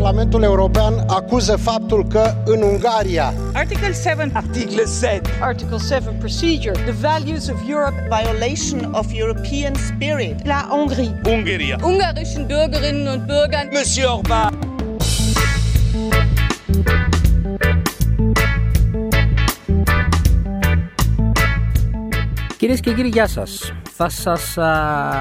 Parlamentul European acuză faptul că în Ungaria Article 7. Article 7. Article 7 procedure. The values of Europe. Violation of European spirit. La Hongrie. Ungaria. ungarischen Bürgerinnen und Bürgern. Monsieur Orban. Κυρίες και κύριοι, γεια σας. Θα σας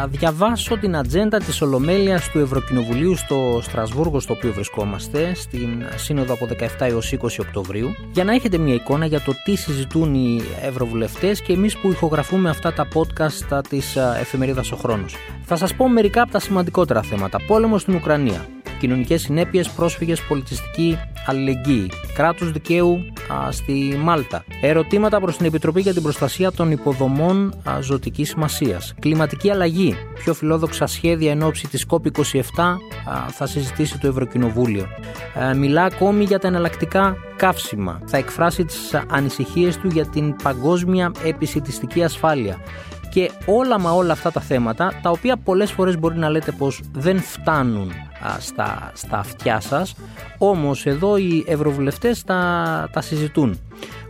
διαβάσω την ατζέντα της Ολομέλειας του Ευρωκοινοβουλίου στο Στρασβούργο, στο οποίο βρισκόμαστε, στην Σύνοδο από 17 έως 20 Οκτωβρίου, για να έχετε μια εικόνα για το τι συζητούν οι Ευρωβουλευτές και εμείς που ηχογραφούμε αυτά τα podcast της εφημερίδας Ο Χρόνος. Θα σας πω μερικά από τα σημαντικότερα θέματα. Πόλεμος στην Ουκρανία. Κοινωνικές συνέπειες, πρόσφυγες, πολιτιστική αλληλεγγύη. Κράτους δικαίου α, στη Μάλτα. Ερωτήματα προς την Επιτροπή για την Προστασία των Υποδομών Ζωτικής Σημασίας. Κλιματική αλλαγή. Πιο φιλόδοξα σχέδια εν ώψη της COP27 α, θα συζητήσει το Ευρωκοινοβούλιο. Ε, μιλά ακόμη για τα εναλλακτικά καύσιμα. Θα εκφράσει τις ανησυχίες του για την παγκόσμια επισητιστική ασφάλεια και όλα μα όλα αυτά τα θέματα τα οποία πολλές φορές μπορεί να λέτε πως δεν φτάνουν στα, στα αυτιά σας όμως εδώ οι ευρωβουλευτές τα, τα συζητούν.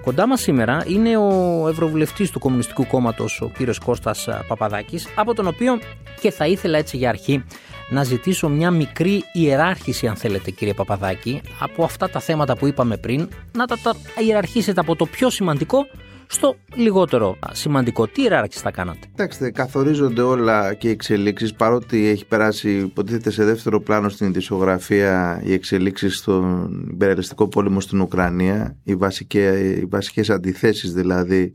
Κοντά μας σήμερα είναι ο ευρωβουλευτής του Κομμουνιστικού Κόμματος ο κύριος Κώστας Παπαδάκης από τον οποίο και θα ήθελα έτσι για αρχή να ζητήσω μια μικρή ιεράρχηση αν θέλετε κύριε Παπαδάκη από αυτά τα θέματα που είπαμε πριν να τα, τα ιεραρχήσετε από το πιο σημαντικό στο λιγότερο σημαντικό. Τι ιεράρχηση θα κάνατε; Κοιτάξτε, καθορίζονται όλα και οι εξελίξεις παρότι έχει περάσει, υποτίθεται σε δεύτερο πλάνο στην ειδησιογραφία οι εξελίξεις στον υπεραλιστικό πόλεμο στην Ουκρανία, οι, βασικές, οι βασικές αντιθέσεις δηλαδή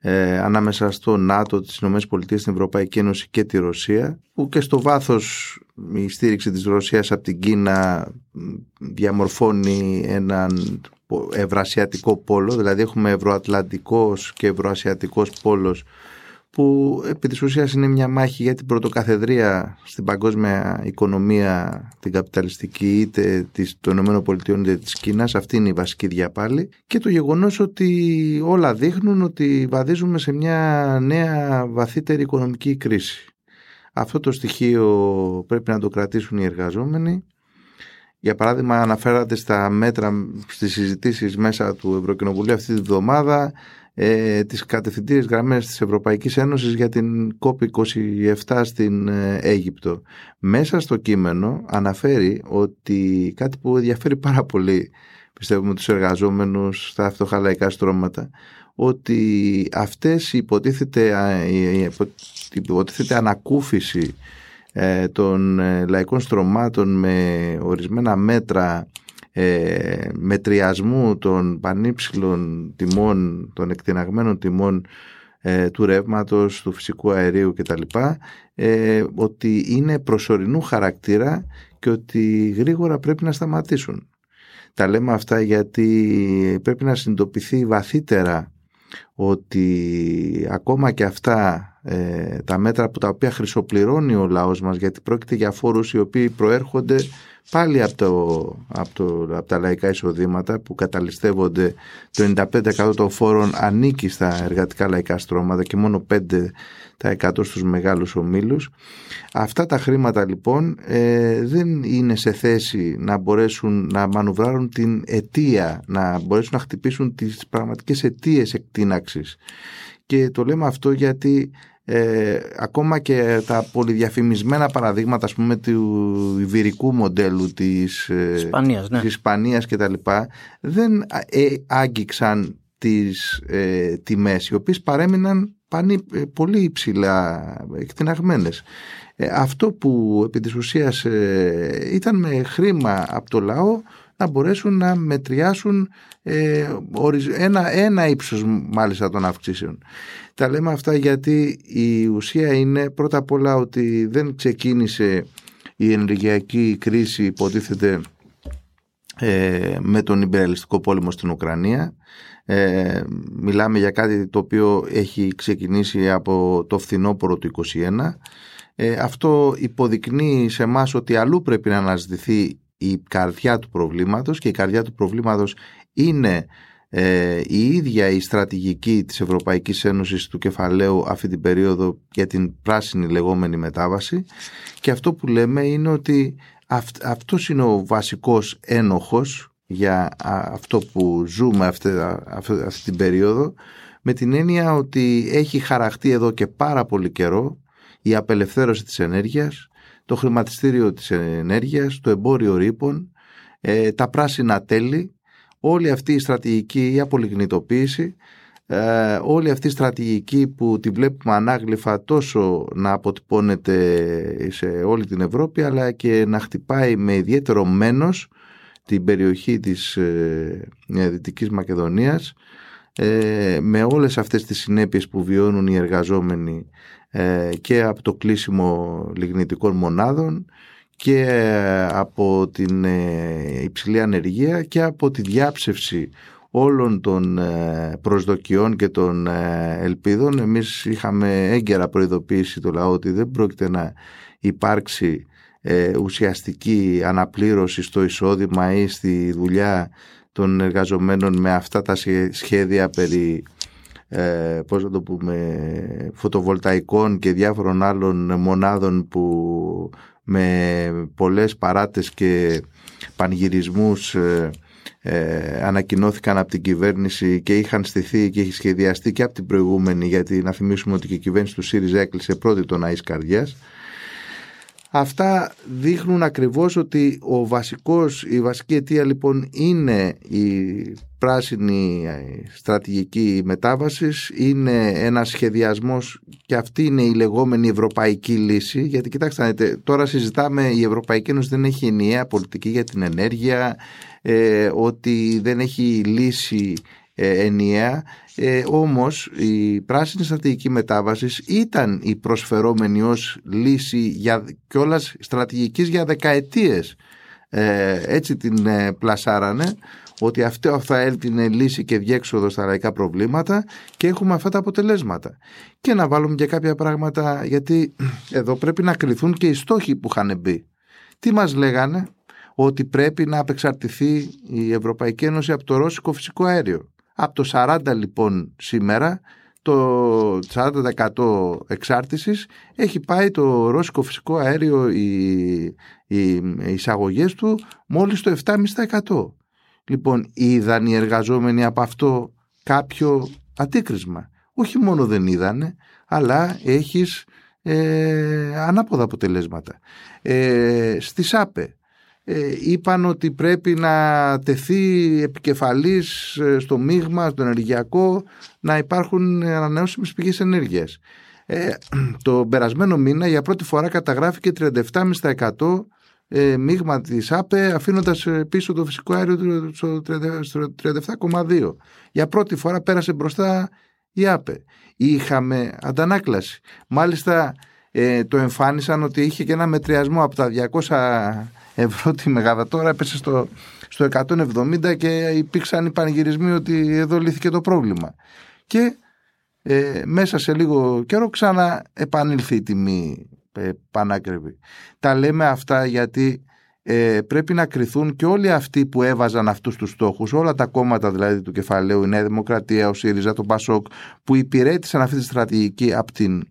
ε, ανάμεσα στο ΝΑΤΟ, τις ΗΠΑ, την Ευρωπαϊκή Ένωση και τη Ρωσία που και στο βάθος η στήριξη της Ρωσίας από την Κίνα διαμορφώνει έναν ευρασιατικό πόλο, δηλαδή έχουμε ευρωατλαντικός και ευρωασιατικός πόλος που επί της ουσίας είναι μια μάχη για την πρωτοκαθεδρία στην παγκόσμια οικονομία, την καπιταλιστική είτε της, των ΗΠΑ είτε της Κίνας, αυτή είναι η βασική διαπάλη. Και το γεγονός ότι όλα δείχνουν ότι βαδίζουμε σε μια νέα βαθύτερη οικονομική κρίση. Αυτό το στοιχείο πρέπει να το κρατήσουν οι εργαζόμενοι για παράδειγμα, αναφέρατε στα μέτρα στις συζητήσεις μέσα του Ευρωκοινοβουλίου αυτή τη βδομάδα ε, τις κατευθυντήριες γραμμές της Ευρωπαϊκής Ένωσης για την COP27 στην ε, Αίγυπτο. Μέσα στο κείμενο αναφέρει ότι κάτι που ενδιαφέρει πάρα πολύ πιστεύουμε τους εργαζόμενους στα φτωχά λαϊκά στρώματα ότι αυτές η υποτίθεται, η υποτίθεται ανακούφιση ε, των ε, λαϊκών στρωμάτων με ορισμένα μέτρα ε, μετριασμού των πανύψηλων τιμών, των εκτιναγμένων τιμών ε, του ρεύματος, του φυσικού αερίου κτλ. Ε, ότι είναι προσωρινού χαρακτήρα και ότι γρήγορα πρέπει να σταματήσουν. Τα λέμε αυτά γιατί πρέπει να συνειδητοποιηθεί βαθύτερα ότι ακόμα και αυτά ε, τα μέτρα που τα οποία χρυσοπληρώνει ο λαός μας γιατί πρόκειται για φόρους οι οποίοι προέρχονται πάλι από, το, από, το, από τα λαϊκά εισοδήματα που καταλυστεύονται το 95% των φόρων ανήκει στα εργατικά λαϊκά στρώματα και μόνο 5% στους μεγάλους ομίλους. Αυτά τα χρήματα λοιπόν ε, δεν είναι σε θέση να μπορέσουν να μανουβράρουν την αιτία, να μπορέσουν να χτυπήσουν τις πραγματικές αιτίες εκτίναξης. Και το λέμε αυτό γιατί ε, ακόμα και τα πολυδιαφημισμένα παραδείγματα ας πούμε του ιβυρικού μοντέλου της ε, Ισπανίας, ναι. της Ισπανίας και τα λοιπά δεν ε, άγγιξαν τις ε, τιμές οι οποίες παρέμειναν πανί, ε, πολύ υψηλά εκτιναγμένες. αυτό που επί της ουσίας ήταν με χρήμα από το λαό να μπορέσουν να μετριάσουν ένα, ένα ύψος μάλιστα των αυξήσεων. Τα λέμε αυτά γιατί η ουσία είναι πρώτα απ' όλα ότι δεν ξεκίνησε η ενεργειακή κρίση υποτίθεται ε, με τον υπεραλιστικό πόλεμο στην Ουκρανία. Ε, μιλάμε για κάτι το οποίο έχει ξεκινήσει από το φθινόπωρο του 2021. Ε, αυτό υποδεικνύει σε εμάς ότι αλλού πρέπει να αναζητηθεί η καρδιά του προβλήματος και η καρδιά του προβλήματος είναι ε, η ίδια η στρατηγική της Ευρωπαϊκής Ένωσης του κεφαλαίου αυτή την περίοδο για την πράσινη λεγόμενη μετάβαση. Και αυτό που λέμε είναι ότι αυτός είναι ο βασικός ένοχος για αυτό που ζούμε αυτή, αυτή την περίοδο με την έννοια ότι έχει χαραχτεί εδώ και πάρα πολύ καιρό η απελευθέρωση της ενέργειας, το χρηματιστήριο της ενέργειας, το εμπόριο ρήπων, ε, τα πράσινα τέλη, όλη αυτή η στρατηγική, η απολιγνητοποίηση, ε, όλη αυτή η στρατηγική που τη βλέπουμε ανάγλυφα τόσο να αποτυπώνεται σε όλη την Ευρώπη αλλά και να χτυπάει με ιδιαίτερο μένος την περιοχή της ε, Δυτικής Μακεδονίας ε, με όλες αυτές τις συνέπειες που βιώνουν οι εργαζόμενοι ε, και από το κλείσιμο λιγνητικών μονάδων και από την ε, υψηλή ανεργία και από τη διάψευση όλων των προσδοκιών και των ελπίδων. Εμείς είχαμε έγκαιρα προειδοποιήσει το λαό ότι δεν πρόκειται να υπάρξει ουσιαστική αναπλήρωση στο εισόδημα ή στη δουλειά των εργαζομένων με αυτά τα σχέδια περί ε, πώς να το πούμε, φωτοβολταϊκών και διάφορων άλλων μονάδων που με πολλές παράτες και πανηγυρισμούς ε, ε, ανακοινώθηκαν από την κυβέρνηση και είχαν στηθεί και έχει σχεδιαστεί και από την προηγούμενη γιατί να θυμίσουμε ότι και η κυβέρνηση του ΣΥΡΙΖΑ έκλεισε πρώτη τον Αΐς Καρδιάς. Αυτά δείχνουν ακριβώς ότι ο βασικός, η βασική αιτία λοιπόν είναι η πράσινη στρατηγική μετάβασης, είναι ένα σχεδιασμός και αυτή είναι η λεγόμενη ευρωπαϊκή λύση. Γιατί κοιτάξτε τώρα συζητάμε η Ευρωπαϊκή Ένωση δεν έχει ενιαία πολιτική για την ενέργεια ε, ότι δεν έχει λύση ε, ενιαία. Ε, όμως η πράσινη στρατηγική μετάβασης ήταν η προσφερόμενη ως λύση για, κιόλας στρατηγικής για δεκαετίες. Ε, έτσι την ε, πλασάρανε ότι αυτό θα έλθει λύση και διέξοδο στα λαϊκά προβλήματα και έχουμε αυτά τα αποτελέσματα. Και να βάλουμε και κάποια πράγματα γιατί εδώ πρέπει να κρυθούν και οι στόχοι που είχαν μπει. Τι μας λέγανε; Ότι πρέπει να απεξαρτηθεί η Ευρωπαϊκή Ένωση από το ρώσικο φυσικό αέριο. Από το 40 λοιπόν σήμερα το 40% εξάρτησης έχει πάει το ρώσικο φυσικό αέριο οι, οι εισαγωγές του μόλις το 7,5%. Λοιπόν είδαν οι εργαζόμενοι από αυτό κάποιο αντίκρισμα. Όχι μόνο δεν είδανε αλλά έχεις ε, ανάποδα αποτελέσματα. Ε, στη ΣΑΠΕ ε, είπαν ότι πρέπει να τεθεί επικεφαλής ε, στο μείγμα, στο ενεργειακό, να υπάρχουν ανανεώσιμες πηγές ενέργειας. Ε, το περασμένο μήνα για πρώτη φορά καταγράφηκε 37,5% ε, μείγμα της ΑΠΕ αφήνοντας ε, πίσω το φυσικό αέριο στο 37,2%. Για πρώτη φορά πέρασε μπροστά η ΑΠΕ. Είχαμε αντανάκλαση. Μάλιστα το εμφάνισαν ότι είχε και ένα μετριασμό από τα 200 ευρώ τη μεγαβατόρα έπεσε στο, στο 170 και υπήρξαν οι πανηγυρισμοί ότι εδώ λύθηκε το πρόβλημα. Και ε, μέσα σε λίγο καιρό ξανά επανήλθε η τιμή ε, πανάκριβη. Τα λέμε αυτά γιατί ε, πρέπει να κριθούν και όλοι αυτοί που έβαζαν αυτούς τους στόχους, όλα τα κόμματα δηλαδή του κεφαλαίου, η Νέα Δημοκρατία, ο ΣΥΡΙΖΑ, το ΠΑΣΟΚ, που υπηρέτησαν αυτή τη στρατηγική από την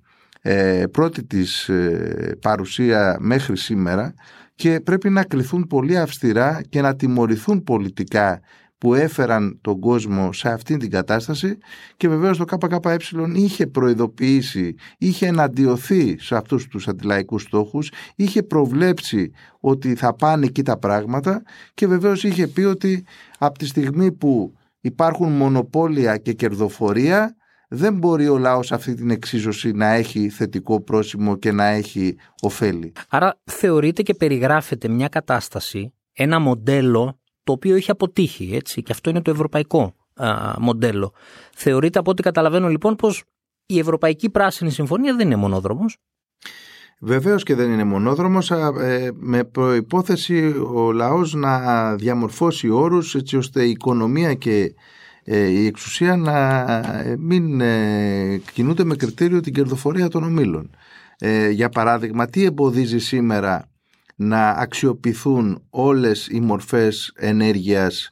ε, πρώτη της ε, παρουσία μέχρι σήμερα και πρέπει να κληθούν πολύ αυστηρά και να τιμωρηθούν πολιτικά που έφεραν τον κόσμο σε αυτή την κατάσταση και βεβαίως το ΚΚΕ είχε προειδοποιήσει, είχε εναντιωθεί σε αυτούς τους αντιλαϊκούς στόχους, είχε προβλέψει ότι θα πάνε εκεί τα πράγματα και βεβαίως είχε πει ότι από τη στιγμή που υπάρχουν μονοπόλια και κερδοφορία δεν μπορεί ο λαός αυτή την εξίσωση να έχει θετικό πρόσημο και να έχει ωφέλη. Άρα θεωρείται και περιγράφεται μια κατάσταση, ένα μοντέλο το οποίο έχει αποτύχει έτσι και αυτό είναι το ευρωπαϊκό α, μοντέλο. Θεωρείται από ό,τι καταλαβαίνω λοιπόν πως η Ευρωπαϊκή Πράσινη Συμφωνία δεν είναι μονόδρομος. Βεβαίως και δεν είναι μονόδρομος ε, με προϋπόθεση ο λαός να διαμορφώσει όρους έτσι ώστε η οικονομία και ε, η εξουσία να ε, μην ε, κινούνται με κριτήριο την κερδοφορία των ομίλων. Για παράδειγμα, τι εμποδίζει σήμερα να αξιοποιηθούν όλες οι μορφές ενέργειας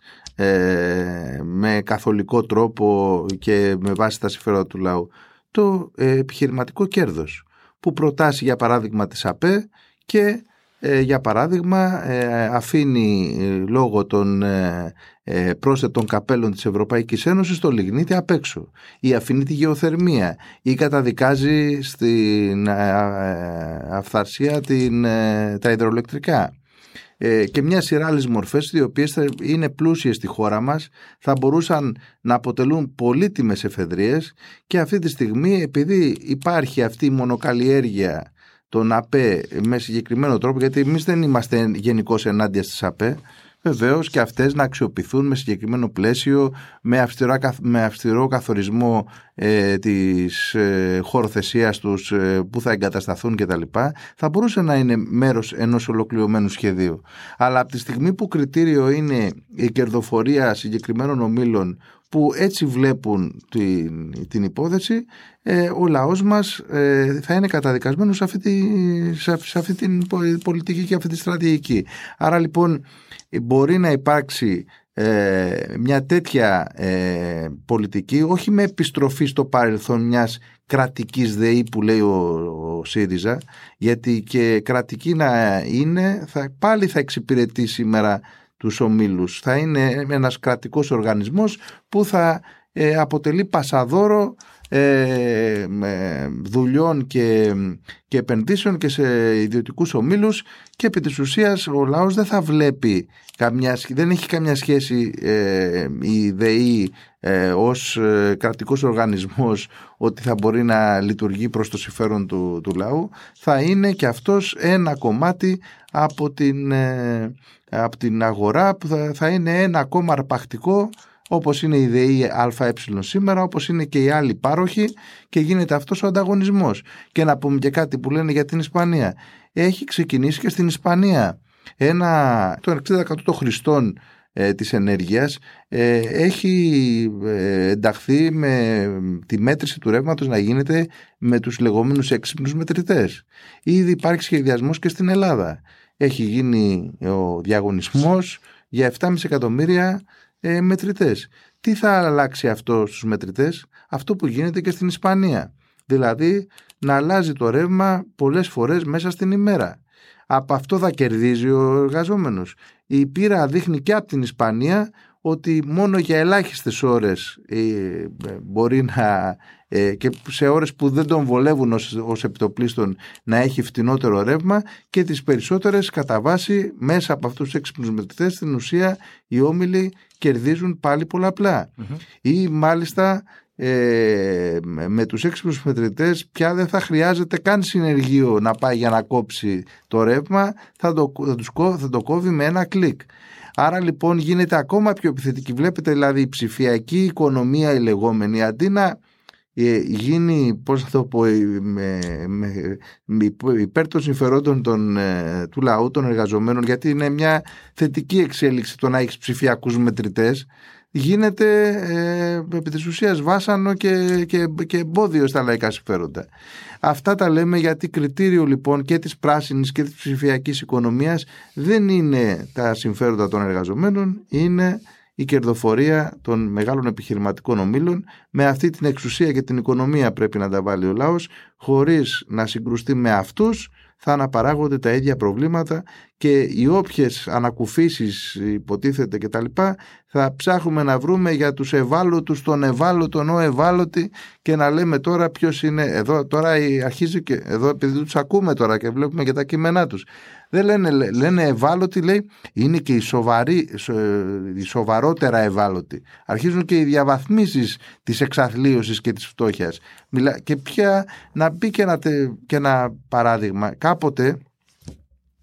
με καθολικό τρόπο και με βάση τα συμφέροντα του λαού. Το επιχειρηματικό κέρδος που προτάσει για παράδειγμα της ΑΠΕ και ε, για παράδειγμα αφήνει λόγω των πρόσθετων καπέλων της Ευρωπαϊκής Ένωσης το λιγνίτη απ' έξω. Ή αφήνει τη γεωθερμία. Ή καταδικάζει στην αυθαρσία την, τα υδροελεκτρικά. Ε, και μια σειρά άλλες μορφές, οι οποίες είναι πλούσιες στη χώρα μας, θα μπορούσαν να αποτελούν πολύτιμες εφεδρείες. Και αυτή τη στιγμή, επειδή υπάρχει αυτή η μονοκαλλιέργεια των ΑΠΕ με συγκεκριμένο τρόπο, γιατί εμείς δεν είμαστε γενικώς ενάντια στις ΑΠΕ, Βεβαίως και αυτές να αξιοποιηθούν με συγκεκριμένο πλαίσιο, με, αυστηρό, με αυστηρό καθορισμό ε, της ε, χωροθεσίας τους, ε, που θα εγκατασταθούν κτλ. Θα μπορούσε να είναι μέρος ενός ολοκληρωμένου σχεδίου. Αλλά από τη στιγμή που κριτήριο είναι η κερδοφορία συγκεκριμένων ομήλων που έτσι βλέπουν την, την υπόθεση, ε, ο λαός μας ε, θα είναι καταδικασμένος σε αυτή, τη, σε, αυτή την πολιτική και αυτή τη στρατηγική. Άρα λοιπόν μπορεί να υπάρξει ε, μια τέτοια ε, πολιτική όχι με επιστροφή στο παρελθόν μιας κρατικής ΔΕΗ που λέει ο, ο ΣΥΡΙΖΑ γιατί και κρατική να είναι θα, πάλι θα εξυπηρετεί σήμερα τους ομίλους. Θα είναι ένας κρατικός οργανισμός που θα ε, αποτελεί πασαδόρο ε, δουλειών και, και επενδύσεων και σε ιδιωτικούς ομίλους και επί της ουσίας ο λαός δεν θα βλέπει καμιά, δεν έχει καμιά σχέση ε, η ΔΕΗ ε, ως ε, κρατικός οργανισμός ότι θα μπορεί να λειτουργεί προς το συμφέρον του, του λαού θα είναι και αυτός ένα κομμάτι από την, ε, από την αγορά που θα, θα είναι ένα ακόμα αρπακτικό όπως είναι η ΔΕΗ ΑΕ σήμερα, όπως είναι και οι άλλοι πάροχοι και γίνεται αυτός ο ανταγωνισμός. Και να πούμε και κάτι που λένε για την Ισπανία. Έχει ξεκινήσει και στην Ισπανία ένα, το 60% των χρηστών ε, της ενέργειας ε, έχει ε, ενταχθεί με τη μέτρηση του ρεύματος να γίνεται με τους λεγόμενους έξυπνους μετρητές. Ήδη υπάρχει σχεδιασμός και στην Ελλάδα. Έχει γίνει ο διαγωνισμός για 7,5 εκατομμύρια ε, μετρητές. Τι θα αλλάξει αυτό στους μετρητές, αυτό που γίνεται και στην Ισπανία. Δηλαδή να αλλάζει το ρεύμα πολλές φορές μέσα στην ημέρα. Από αυτό θα κερδίζει ο εργαζόμενος. Η πείρα δείχνει και από την Ισπανία ότι μόνο για ελάχιστες ώρες ε, μπορεί να ε, και σε ώρες που δεν τον βολεύουν ως, ως επιτοπλίστων να έχει φτηνότερο ρεύμα και τις περισσότερες κατά βάση μέσα από αυτούς τους έξυπνους μετρητές στην ουσία οι όμιλοι κερδίζουν πάλι ή μάλιστα ε, με τους έξυπνους μετρητές πια δεν θα χρειάζεται καν συνεργείο να πάει για να κόψει το ρεύμα. Θα το, θα, θα το κόβει με ένα κλικ. Άρα λοιπόν γίνεται ακόμα πιο επιθετική. Βλέπετε δηλαδή η ψηφιακή οικονομία η λεγόμενη αντί να ε, γίνει, πώς θα το πω, ε, με, με, με, υπέρ των συμφερόντων των, ε, του λαού, των εργαζομένων, γιατί είναι μια θετική εξέλιξη το να έχεις ψηφιακούς μετρητές, γίνεται ε, επί της ουσίας βάσανο και, και, και εμπόδιο στα λαϊκά συμφέροντα. Αυτά τα λέμε γιατί κριτήριο λοιπόν και της πράσινης και της ψηφιακής οικονομίας δεν είναι τα συμφέροντα των εργαζομένων, είναι η κερδοφορία των μεγάλων επιχειρηματικών ομίλων με αυτή την εξουσία και την οικονομία πρέπει να τα βάλει ο λαός χωρίς να συγκρουστεί με αυτούς θα αναπαράγονται τα ίδια προβλήματα και οι όποιες ανακουφίσεις υποτίθεται και τα λοιπά θα ψάχνουμε να βρούμε για τους ευάλωτους τον ευάλωτον ο ευάλωτη και να λέμε τώρα ποιος είναι εδώ τώρα αρχίζει και εδώ επειδή τους ακούμε τώρα και βλέπουμε και τα κείμενά τους δεν λένε, λένε ευάλωτοι, λέει, είναι και οι, σοβαροί, οι σοβαρότερα ευάλωτοι. Αρχίζουν και οι διαβαθμίσεις της εξαθλίωσης και της φτώχειας. Και πια να μπει και ένα, και ένα παράδειγμα. Κάποτε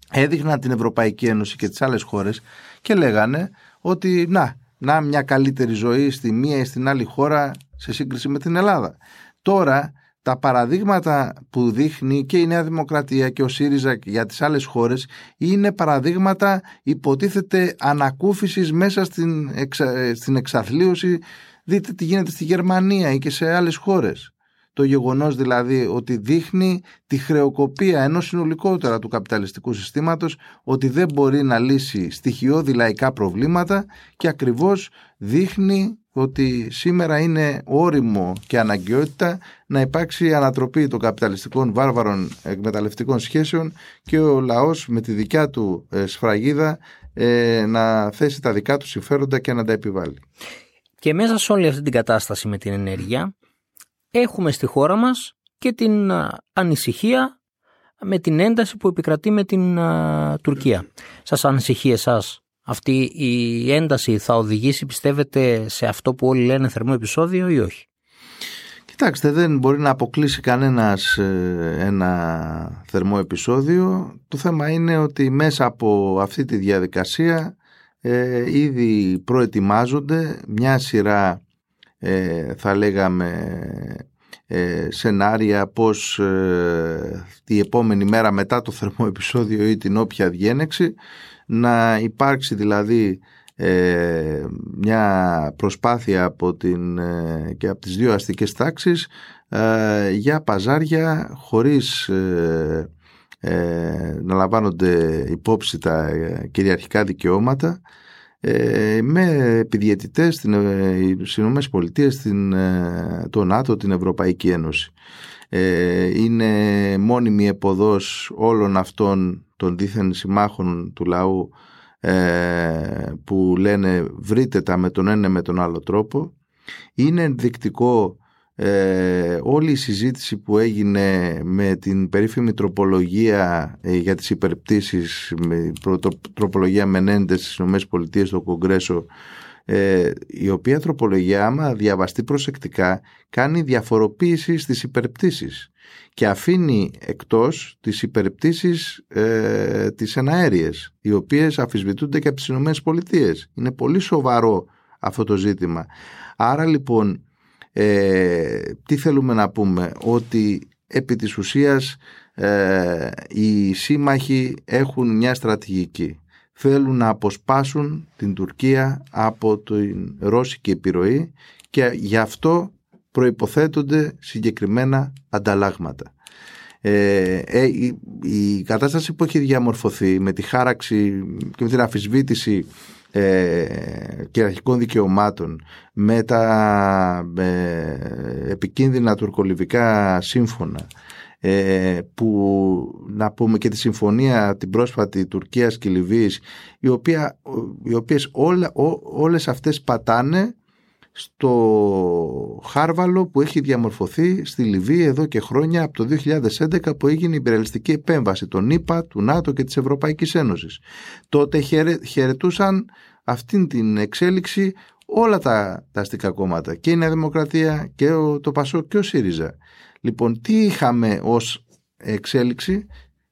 έδειχναν την Ευρωπαϊκή Ένωση και τις άλλες χώρες και λέγανε ότι να, να μια καλύτερη ζωή στη μία ή στην άλλη χώρα σε σύγκριση με την Ελλάδα. Τώρα τα παραδείγματα που δείχνει και η Νέα Δημοκρατία και ο ΣΥΡΙΖΑ για τις άλλες χώρες είναι παραδείγματα υποτίθεται ανακούφισης μέσα στην, εξα... στην εξαθλίωση δείτε τι γίνεται στη Γερμανία ή και σε άλλες χώρες το γεγονός δηλαδή ότι δείχνει τη χρεοκοπία ενός συνολικότερα του καπιταλιστικού συστήματος ότι δεν μπορεί να λύσει στοιχειώδη λαϊκά προβλήματα και ακριβώς δείχνει ότι σήμερα είναι όριμο και αναγκαιότητα να υπάρξει ανατροπή των καπιταλιστικών βάρβαρων εκμεταλλευτικών σχέσεων και ο λαός με τη δικιά του ε, σφραγίδα ε, να θέσει τα δικά του συμφέροντα και να τα επιβάλλει. Και μέσα σε όλη αυτή την κατάσταση με την ενέργεια έχουμε στη χώρα μας και την ανησυχία με την ένταση που επικρατεί με την Τουρκία. Σας ανησυχεί εσάς αυτή η ένταση θα οδηγήσει πιστεύετε σε αυτό που όλοι λένε θερμό επεισόδιο ή όχι; Κοιτάξτε δεν μπορεί να αποκλείσει κανένας ε, ένα θερμό επεισόδιο. Το θέμα είναι ότι μέσα από αυτή τη διαδικασία ε, ήδη προετοιμάζονται μια σειρά ε, θα λέγαμε ε, σενάρια πως ε, η επόμενη μέρα μετά το θερμό επεισόδιο ή την όποια διένεξη να υπάρξει δηλαδή ε, μια προσπάθεια από την, ε, και από τις δύο αστικές τάξεις ε, για παζάρια χωρίς να λαμβάνονται υπόψη τα κυριαρχικά δικαιώματα με επιδιαιτητές στις Ηνωμένες Πολιτείες, την, το ΝΑΤΟ, την Ευρωπαϊκή Ένωση. Είναι μόνιμη εποδός όλων αυτών των δίθεν συμμάχων του λαού ε, που λένε βρείτε τα με τον ένα με τον άλλο τρόπο. Είναι ενδεικτικό ε, όλη η συζήτηση που έγινε με την περίφημη τροπολογία ε, για τις υπερπτήσεις με τροπολογία Μενέντες στις ΗΠΑ στο Κογκρέσο ε, η οποία τροπολογία άμα διαβαστεί προσεκτικά κάνει διαφοροποίηση στις υπερπτήσεις και αφήνει εκτός τις υπερπτήσεις ε, τις εναέριες οι οποίες αφισβητούνται και από τις Ηνωμένες Πολιτείες. Είναι πολύ σοβαρό αυτό το ζήτημα. Άρα λοιπόν ε, τι θέλουμε να πούμε; Ότι επί της ουσίας ε, οι σύμμαχοι έχουν μια στρατηγική. Θέλουν να αποσπάσουν την Τουρκία από την Ρώσικη επιρροή και γι' αυτό προϋποθέτονται συγκεκριμένα ανταλλάγματα. Ε, ε, η, κατάσταση που έχει διαμορφωθεί με τη χάραξη και με την αφισβήτηση ε, κυριαρχικών δικαιωμάτων με τα ε, επικίνδυνα τουρκολιβικά σύμφωνα ε, που να πούμε και τη συμφωνία την πρόσφατη Τουρκίας και Λιβύης η οποία, οι οποίες όλα, όλες αυτές πατάνε στο χάρβαλο που έχει διαμορφωθεί στη Λιβύη εδώ και χρόνια από το 2011 που έγινε η υπεραλιστική επέμβαση των ΗΠΑ, του ΝΑΤΟ και της Ευρωπαϊκής Ένωσης. Τότε χαιρετούσαν αυτήν την εξέλιξη όλα τα, τα αστικά κόμματα και η Νέα Δημοκρατία και ο, το Πασό και ο ΣΥΡΙΖΑ. Λοιπόν, τι είχαμε ως εξέλιξη;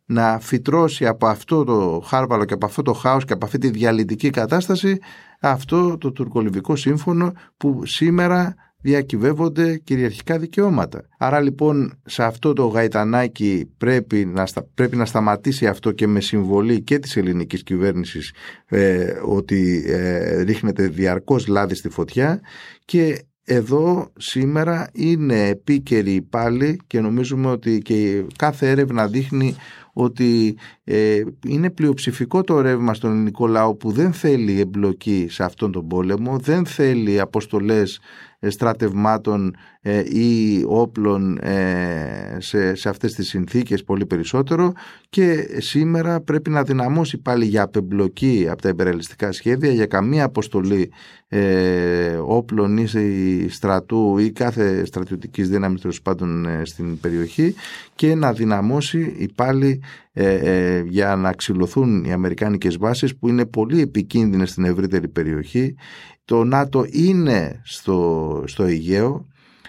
Να φυτρώσει από αυτό το χάρβαλο και από αυτό το χάος και από αυτή τη διαλυτική κατάσταση αυτό το τουρκολιβικό σύμφωνο που σήμερα διακυβεύονται κυριαρχικά δικαιώματα. Άρα λοιπόν σε αυτό το γαϊτανάκι πρέπει να, πρέπει να σταματήσει αυτό και με συμβολή και της ελληνικής κυβέρνησης ε, ότι ε, ρίχνεται διαρκώς λάδι στη φωτιά και εδώ σήμερα είναι επίκαιρη πάλι και νομίζουμε ότι και κάθε έρευνα δείχνει ότι ε, είναι πλειοψηφικό το ρεύμα στον ελληνικό λαό που δεν θέλει εμπλοκή σε αυτόν τον πόλεμο, δεν θέλει αποστολές ε, στρατευμάτων ε, ή όπλων ε, σε, σε αυτές τις συνθήκες πολύ περισσότερο. Και σήμερα πρέπει να δυναμώσει πάλι για απεμπλοκή από τα υπεραλιστικά σχέδια για καμία αποστολή όπλων ή στρατού ή κάθε στρατιωτικής δύναμης τέλος πάντων στην περιοχή. Και να δυναμώσει πάλι για να ξυλωθούν οι αμερικάνικες βάσεις που είναι πολύ επικίνδυνες στην ευρύτερη περιοχή το ΝΑΤΟ είναι στο, στο Αιγαίο.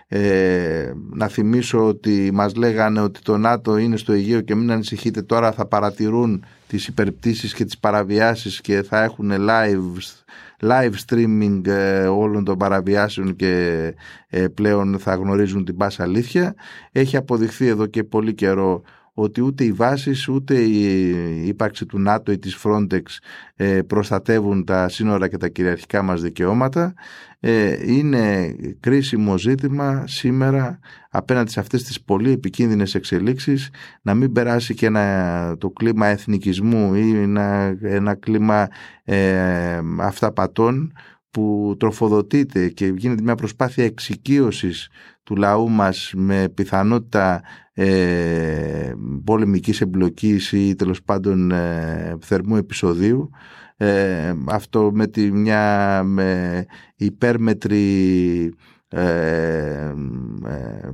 Ε, να θυμίσω ότι μας λέγανε ότι το ΝΑΤΟ είναι στο Αιγαίο και μην ανησυχείτε τώρα θα παρατηρούν τις υπερπτήσεις και τις παραβιάσεις και θα έχουν live, live streaming ε, όλων των παραβιάσεων και ε, πλέον θα γνωρίζουν την πάσα αλήθεια. Έχει αποδειχθεί εδώ και πολύ καιρό ότι ούτε οι βάσεις ούτε η ύπαρξη του ΝΑΤΟ ή της Frontex ε, προστατεύουν τα σύνορα και τα κυριαρχικά μας δικαιώματα. Ε, είναι κρίσιμο ζήτημα σήμερα απέναντι σε αυτές τις πολύ επικίνδυνες εξελίξεις να μην περάσει και ένα, το κλίμα εθνικισμού ή ένα, ένα κλίμα ε, αυταπατών που τροφοδοτείται και γίνεται μια προσπάθεια εξοικείωσης του λαού μας με πιθανότητα ε, πολεμικής εμπλοκής ή τέλος πάντων ε, θερμού επεισοδίου. Ε, αυτό με τη μια με υπέρμετρη ε, ε,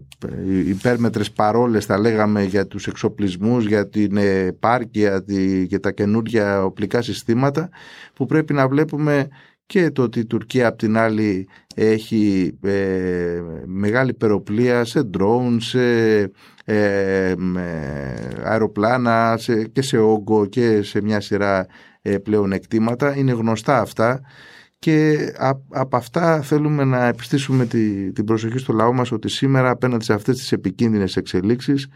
υπέρμετρες παρόλες θα λέγαμε για τους εξοπλισμούς, για την επάρκεια και τα καινούργια οπλικά συστήματα που πρέπει να βλέπουμε και το ότι η Τουρκία απ' την άλλη έχει ε, μεγάλη περοπλία σε drone, σε ε, αεροπλάνα σε, και σε όγκο και σε μια σειρά ε, πλέον εκτήματα. Είναι γνωστά αυτά και από αυτά θέλουμε να επιστήσουμε τη, την προσοχή στο λαό μας ότι σήμερα απέναντι σε αυτές τις επικίνδυνες εξελίξεις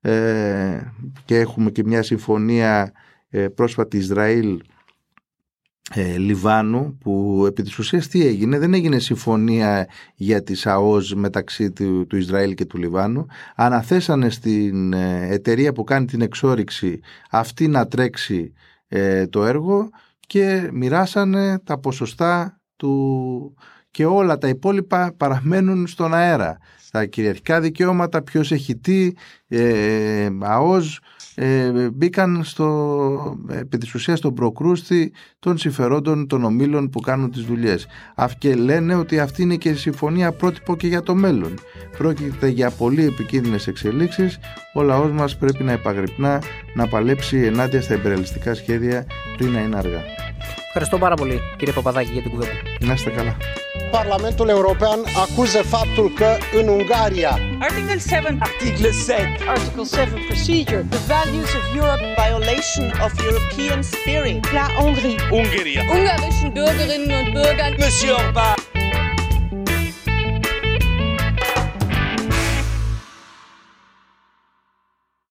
ε, και έχουμε και μια συμφωνία ε, πρόσφατη Ισραήλ ε, Λιβάνου που επί της ουσίας τι έγινε; Δεν έγινε συμφωνία για τις ΑΟΣ μεταξύ του, του Ισραήλ και του Λιβάνου αναθέσανε στην ε, εταιρεία που κάνει την εξόριξη αυτή να τρέξει ε, το έργο και μοιράσανε τα ποσοστά του και όλα τα υπόλοιπα παραμένουν στον αέρα. Τα κυριαρχικά δικαιώματα, ποιος έχει τι, ε, ΑΟΣ, ε, μπήκαν στο, επί της ουσίας στον προκρούστη των συμφερόντων των ομίλων που κάνουν τις δουλειές. Και λένε ότι αυτή είναι και συμφωνία πρότυπο και για το μέλλον. Πρόκειται για πολύ επικίνδυνες εξελίξεις. Ο λαός μας πρέπει να επαγρυπνά, να παλέψει ενάντια στα υπεραλιστικά σχέδια πριν να είναι αργά. Ευχαριστώ πάρα πολύ κύριε Παπαδάκη για την κουβέντα. Να είστε καλά. Parlamentul European acuză faptul că în Ungaria Article 7. Article 7. Article 7 procedure. The values of Europe. Violation of European spirit. La Hongrie. ungarischen Bürgerinnen und Bürgern Monsieur Orban